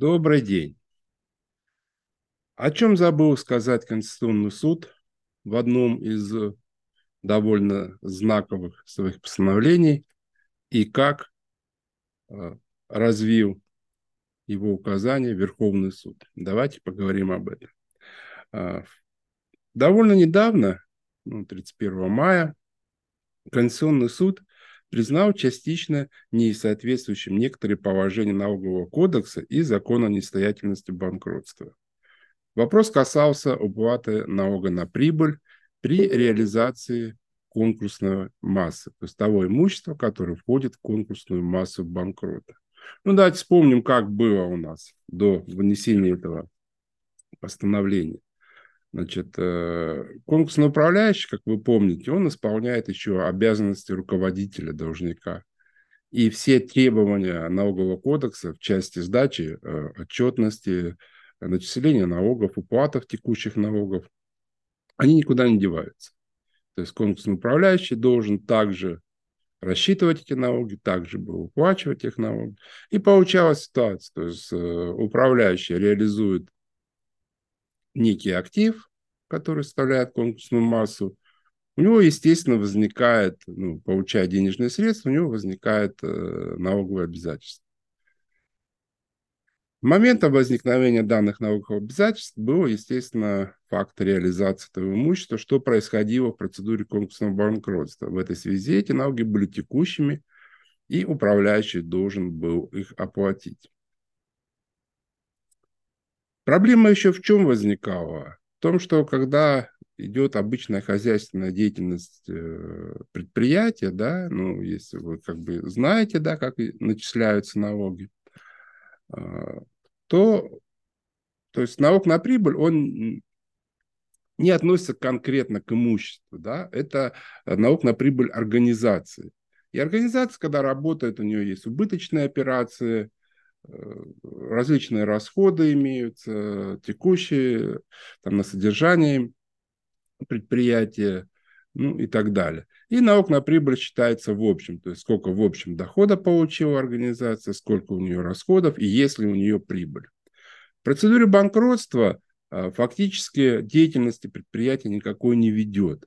Добрый день. О чем забыл сказать Конституционный суд в одном из довольно знаковых своих постановлений и как э, развил его указания Верховный суд. Давайте поговорим об этом. Э, довольно недавно, ну, 31 мая, Конституционный суд признал частично несоответствующим некоторые положения налогового кодекса и закона о несостоятельности банкротства. Вопрос касался уплаты налога на прибыль при реализации конкурсной массы, то есть того имущества, которое входит в конкурсную массу банкрота. Ну, давайте вспомним, как было у нас до вынесения этого постановления. Значит, э, конкурсный управляющий, как вы помните, он исполняет еще обязанности руководителя должника. И все требования налогового кодекса в части сдачи э, отчетности, начисления налогов, уплатов текущих налогов, они никуда не деваются. То есть конкурсный управляющий должен также рассчитывать эти налоги, также бы уплачивать их налоги. И получалась ситуация, то есть э, управляющий реализует некий актив, который составляет конкурсную массу, у него, естественно, возникает, ну, получая денежные средства, у него возникает э, налоговое обязательство. Моментом возникновения данных налоговых обязательств был, естественно, факт реализации этого имущества, что происходило в процедуре конкурсного банкротства. В этой связи эти налоги были текущими, и управляющий должен был их оплатить. Проблема еще в чем возникала? В том, что когда идет обычная хозяйственная деятельность э, предприятия, да, ну, если вы как бы знаете, да, как начисляются налоги, а, то, то есть налог на прибыль, он не относится конкретно к имуществу, да, это налог на прибыль организации. И организация, когда работает, у нее есть убыточные операции, различные расходы имеются, текущие, там, на содержание предприятия, ну и так далее. И налог на прибыль считается в общем, то есть сколько в общем дохода получила организация, сколько у нее расходов и есть ли у нее прибыль. В процедуре банкротства э, фактически деятельности предприятия никакой не ведет.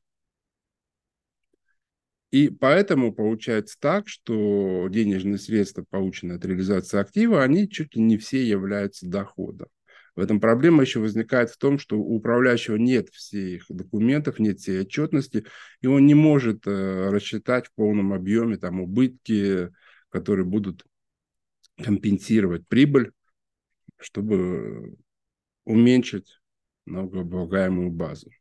И поэтому получается так, что денежные средства, полученные от реализации актива, они чуть ли не все являются доходом. В этом проблема еще возникает в том, что у управляющего нет всех документов, нет всей отчетности, и он не может э, рассчитать в полном объеме там, убытки, которые будут компенсировать прибыль, чтобы уменьшить налогооблагаемую базу.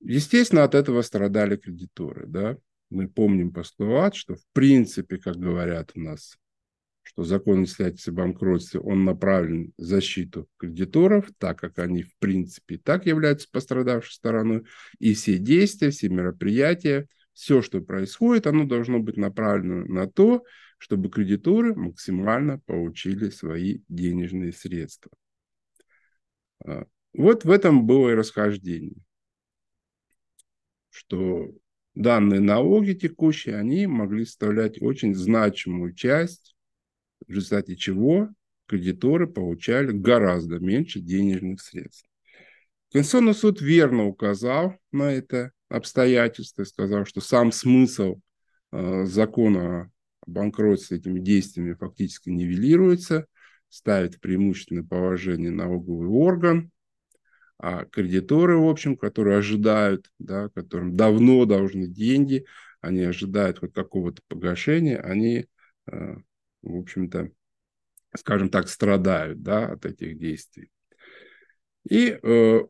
Естественно, от этого страдали кредиторы. Да? Мы помним постулат, что в принципе, как говорят у нас, что закон о несостоятельности банкротстве, он направлен в защиту кредиторов, так как они в принципе так являются пострадавшей стороной. И все действия, все мероприятия, все, что происходит, оно должно быть направлено на то, чтобы кредиторы максимально получили свои денежные средства. А, вот в этом было и расхождение что данные налоги текущие, они могли составлять очень значимую часть, в результате чего кредиторы получали гораздо меньше денежных средств. Конституционный суд верно указал на это обстоятельство сказал, что сам смысл э, закона о банкротстве этими действиями фактически нивелируется, ставит в преимущественное положение налоговый орган, а кредиторы, в общем, которые ожидают, да, которым давно должны деньги, они ожидают хоть какого-то погашения, они, э, в общем-то, скажем так, страдают да, от этих действий. И э,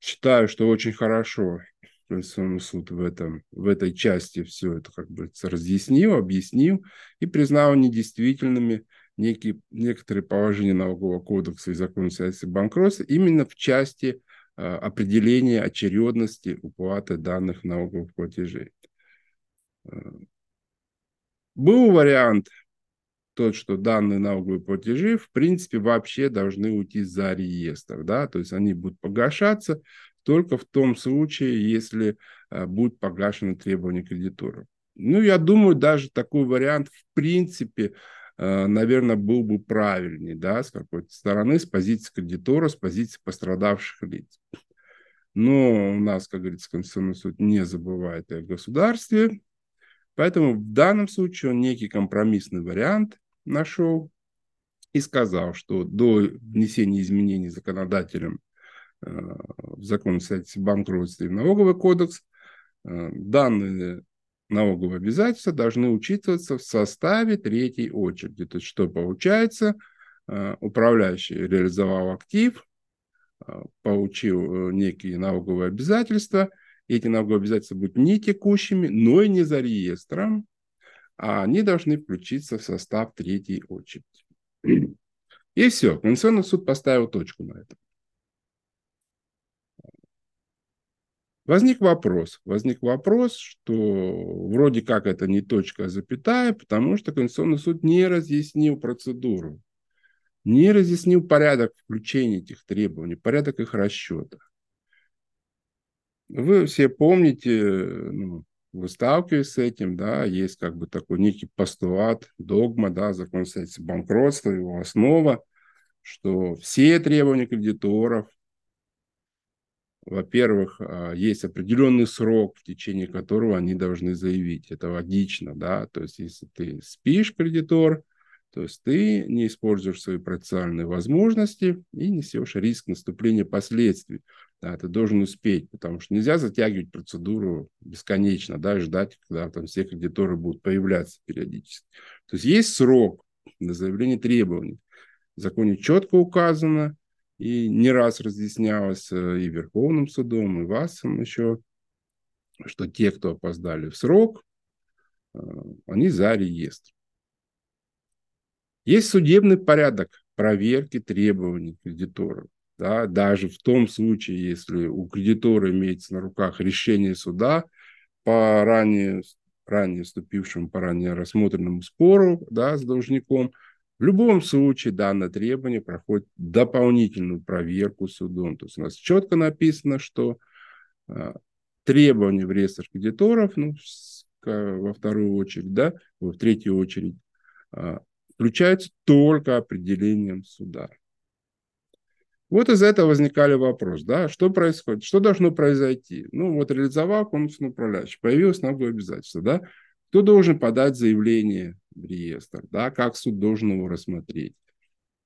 считаю, что очень хорошо Конституционный суд в, этом, в этой части все это как бы разъяснил, объяснил и признал недействительными некие, некоторые положения налогового кодекса и закона связи банкротства именно в части э, определения очередности уплаты данных налоговых платежей. Э, был вариант тот, что данные налоговые платежи в принципе вообще должны уйти за реестр, да, то есть они будут погашаться только в том случае, если э, будут погашены требования кредиторов. Ну, я думаю, даже такой вариант в принципе наверное, был бы правильнее, да, с какой-то стороны, с позиции кредитора, с позиции пострадавших лиц. Но у нас, как говорится, Конституционный суд не забывает о государстве, поэтому в данном случае он некий компромиссный вариант нашел и сказал, что до внесения изменений законодателем э, в закон о банкротстве и налоговый кодекс э, данные налоговые обязательства должны учитываться в составе третьей очереди. То есть, что получается, э, управляющий реализовал актив, получил некие налоговые обязательства, эти налоговые обязательства будут не текущими, но и не за реестром, а они должны включиться в состав третьей очереди. И все, Конституционный суд поставил точку на этом. Возник вопрос, возник вопрос, что вроде как это не точка, а запятая, потому что Конституционный суд не разъяснил процедуру, не разъяснил порядок включения этих требований, порядок их расчета. Вы все помните, ну, вы сталкиваетесь с этим, да, есть как бы такой некий постулат, догма, да, закон банкротства, его основа, что все требования кредиторов, во-первых, а, есть определенный срок, в течение которого они должны заявить. Это логично, да, то есть если ты спишь, кредитор, то есть ты не используешь свои процессуальные возможности и несешь риск наступления последствий. Да, ты должен успеть, потому что нельзя затягивать процедуру бесконечно, да, и ждать, когда там все кредиторы будут появляться периодически. То есть есть срок на заявление требований. В законе четко указано, и не раз разъяснялось э, и Верховным судом, и ВАСом еще, что те, кто опоздали в срок, э, они за реестр. Есть судебный порядок проверки требований кредиторов. Да, даже в том случае, если у кредитора имеется на руках решение суда по ранее, ранее вступившему, по ранее рассмотренному спору да, с должником, в любом случае данное требование проходит дополнительную проверку судом. То есть у нас четко написано, что э, требования в реестр кредиторов, ну, во вторую очередь, да, в третью очередь, э, включаются только определением суда. Вот из этого возникали вопросы, да, что происходит, что должно произойти. Ну, вот реализовал конкурсный управляющий, появилось налоговое обязательство, да, кто должен подать заявление в реестр, да, как суд должен его рассмотреть.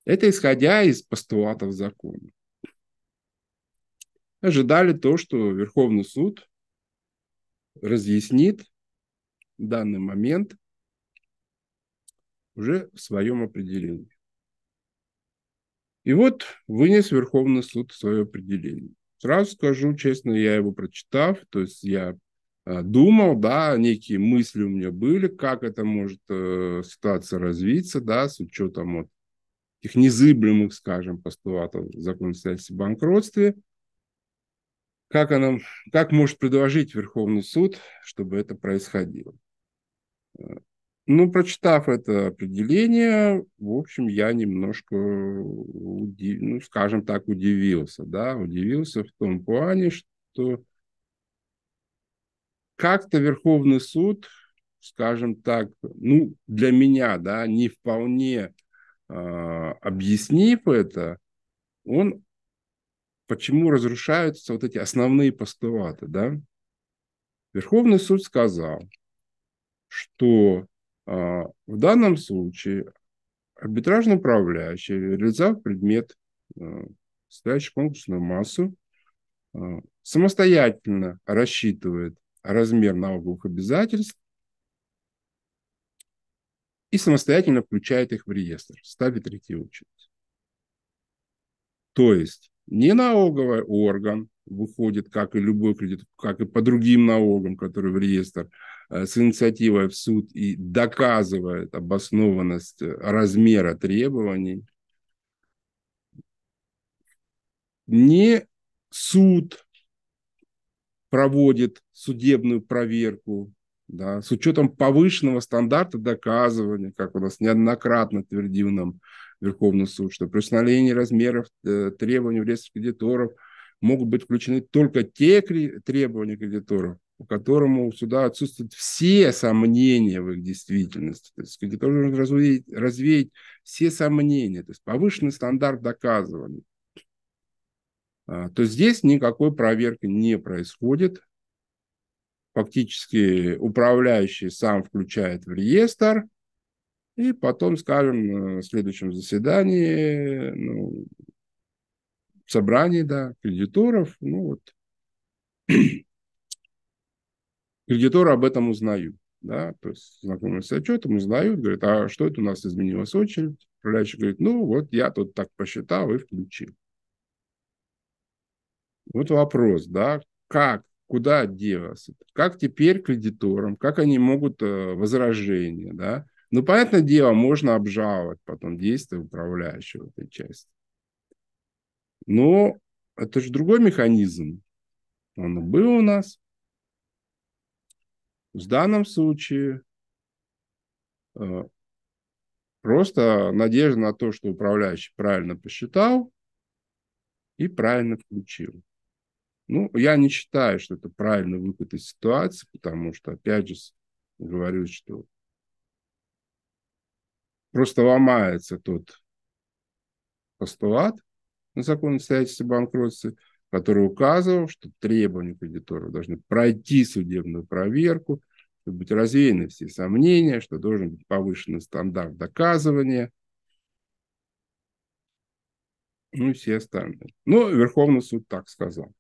Это исходя из постулатов закона. Ожидали то, что Верховный суд разъяснит данный момент уже в своем определении. И вот вынес Верховный суд свое определение. Сразу скажу честно, я его прочитав, то есть я думал, да, некие мысли у меня были, как это может э, ситуация развиться, да, с учетом вот этих незыблемых, скажем, постулатов закона о банкротстве, как, она, как может предложить Верховный суд, чтобы это происходило. Э, ну, прочитав это определение, в общем, я немножко, удив... ну, скажем так, удивился, да, удивился в том плане, что как-то Верховный суд, скажем так, ну, для меня, да, не вполне э, объяснив это, он почему разрушаются вот эти основные постулаты, да? Верховный суд сказал, что а, в данном случае арбитражный управляющий, реализовав предмет, а, ставящий конкурсную массу, а, самостоятельно рассчитывает размер налоговых обязательств и самостоятельно включает их в реестр, ставит третий очередь. То есть не налоговый орган выходит, как и любой кредит, как и по другим налогам, которые в реестр, Э, с инициативой в суд и доказывает обоснованность размера требований, не суд проводит судебную проверку да, с учетом повышенного стандарта доказывания, как у нас неоднократно твердил нам Верховный суд, что при установлении размеров э, требований в реестр кредиторов могут быть включены только те требования кредиторов, по которому сюда отсутствуют все сомнения в их действительности. То есть кредитор должен развеять, развеять все сомнения, то есть повышенный стандарт доказывания. А, то здесь никакой проверки не происходит. Фактически управляющий сам включает в реестр, и потом, скажем, на следующем заседании, ну, собрании, да, кредиторов, ну вот, кредиторы об этом узнают. Да, то есть знакомятся с отчетом, узнают, говорят, а что это у нас изменилась очередь? Управляющий говорит, ну вот я тут так посчитал и включил. Вот вопрос, да, как, куда делаться, как теперь кредиторам, как они могут э, возражения, да. Ну, понятное дело, можно обжаловать потом действия управляющего этой части. Но это же другой механизм. Он был у нас. В данном случае э, просто надежда на то, что управляющий правильно посчитал и правильно включил. Ну, я не считаю, что это правильный выход из ситуации, потому что, опять же, говорю, что просто ломается тот постулат на закон о банкротства, который указывал, что требования кредиторов должны пройти судебную проверку, чтобы быть развеяны все сомнения, что должен быть повышенный стандарт доказывания, ну и все остальные. Но Верховный суд так сказал.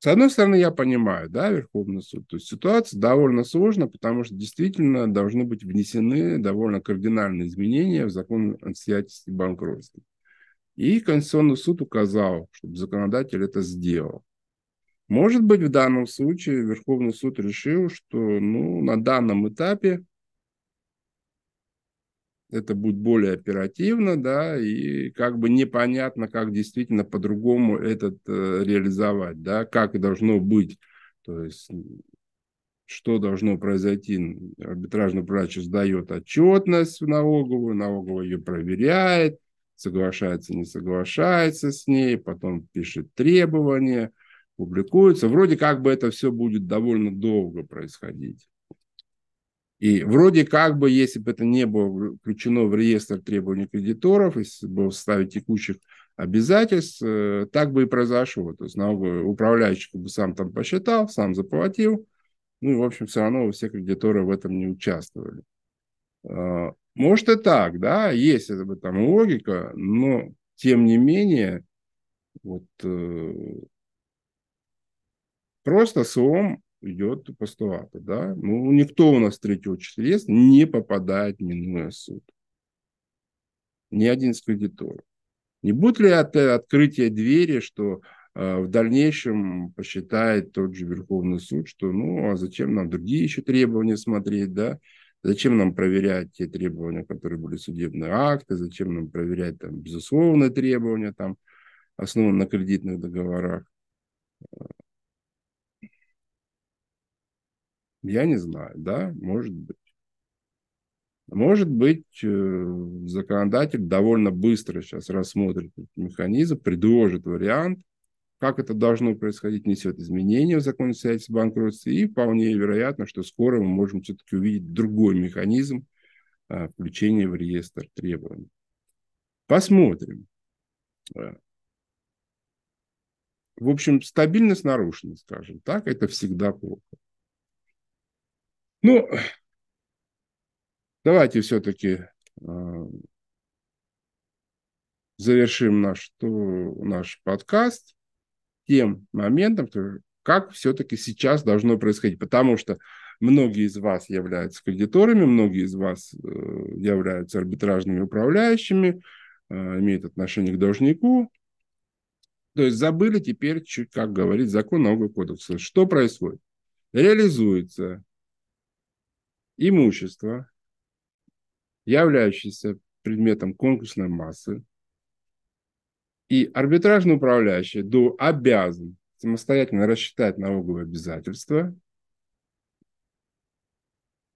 С одной стороны, я понимаю, да, Верховный суд. То есть ситуация довольно сложная, потому что действительно должны быть внесены довольно кардинальные изменения в закон о обстоятельстве банкротства. И Конституционный суд указал, чтобы законодатель это сделал. Может быть, в данном случае Верховный суд решил, что ну, на данном этапе это будет более оперативно, да, и как бы непонятно, как действительно по-другому этот э, реализовать, да, как должно быть, то есть что должно произойти. Арбитражный управляющий сдает отчетность в налоговую, налоговая ее проверяет, соглашается, не соглашается с ней, потом пишет требования, публикуется. Вроде как бы это все будет довольно долго происходить. И вроде как бы, если бы это не было включено в реестр требований кредиторов, если бы в составе текущих обязательств, э, так бы и произошло. То есть налоговый управляющий бы сам там посчитал, сам заплатил, ну и, в общем, все равно все кредиторы в этом не участвовали. А, может и так, да, есть это там логика, но тем не менее, вот э, просто слом идет постулата, да. Ну, никто у нас третьего числа не попадает, минуя суд. Ни один из кредиторов. Не будет ли это открытие двери, что э, в дальнейшем посчитает тот же Верховный суд, что ну, а зачем нам другие еще требования смотреть, да? Зачем нам проверять те требования, которые были судебные акты, зачем нам проверять там безусловные требования, там, основанные на кредитных договорах. Я не знаю, да, может быть. Может быть, э, законодатель довольно быстро сейчас рассмотрит этот механизм, предложит вариант, как это должно происходить, несет изменения в законе связь банкротства, и вполне вероятно, что скоро мы можем все-таки увидеть другой механизм а, включения в реестр требований. Посмотрим. В общем, стабильность нарушена, скажем так, это всегда плохо. Ну, давайте все-таки э, завершим наш, то, наш подкаст тем моментом, как все-таки сейчас должно происходить. Потому что многие из вас являются кредиторами, многие из вас э, являются арбитражными управляющими, э, имеют отношение к должнику. То есть забыли теперь, чуть, как говорит закон налогового кодекса. Что происходит? Реализуется имущество, являющееся предметом конкурсной массы, и арбитражный управляющий до обязан самостоятельно рассчитать налоговые обязательства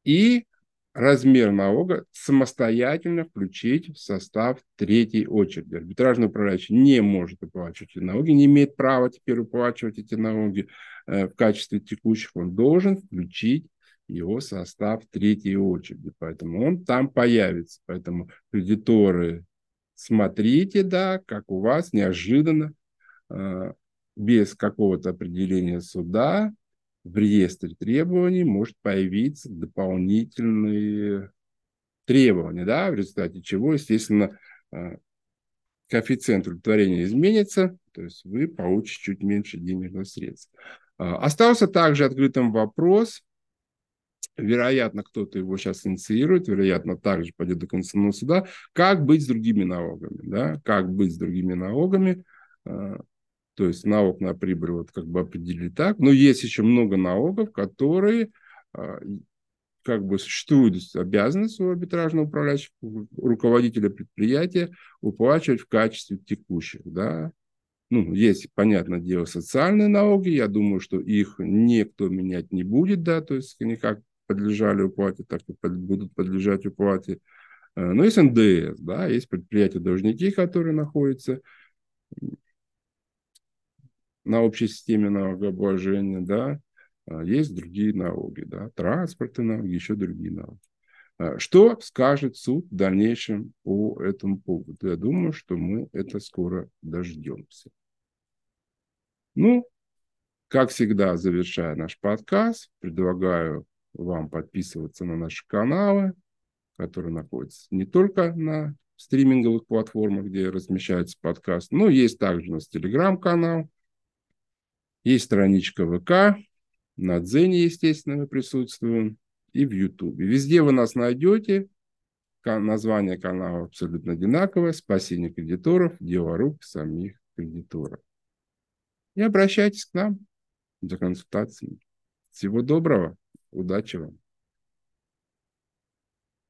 и размер налога самостоятельно включить в состав третьей очереди. Арбитражный управляющий не может уплачивать эти налоги, не имеет права теперь уплачивать эти налоги э, в качестве текущих. Он должен включить его состав третьей очереди. Поэтому он там появится. Поэтому кредиторы, смотрите, да, как у вас неожиданно, э, без какого-то определения суда, в реестре требований может появиться дополнительные требования, да, в результате чего, естественно, э, коэффициент удовлетворения изменится, то есть вы получите чуть меньше денежных средств. А, остался также открытым вопрос, вероятно, кто-то его сейчас инициирует, вероятно, также пойдет до Конституционного суда, как быть с другими налогами, да, как быть с другими налогами, а, то есть налог на прибыль вот как бы определили так. Но есть еще много налогов, которые а, как бы существует обязанность у арбитражного управляющего руководителя предприятия уплачивать в качестве текущих. Да? Ну, есть, понятное дело, социальные налоги. Я думаю, что их никто менять не будет, да, то есть они как подлежали уплате, так и будут подлежать уплате. А, но есть НДС, да, есть предприятия-должники, которые находятся на общей системе налогообложения, да, а, есть другие налоги, да, транспортные налоги, еще другие налоги. А, что скажет суд в дальнейшем по этому поводу? Я думаю, что мы это скоро дождемся. Ну, как всегда, завершая наш подкаст, предлагаю вам подписываться на наши каналы, которые находятся не только на стриминговых платформах, где размещается подкаст, но есть также у нас телеграм-канал, есть страничка ВК, на Дзене, естественно, мы присутствуем, и в Ютубе. Везде вы нас найдете. Название канала абсолютно одинаковое. Спасение кредиторов, дело рук самих кредиторов. И обращайтесь к нам за консультацией. Всего доброго. Удачи вам.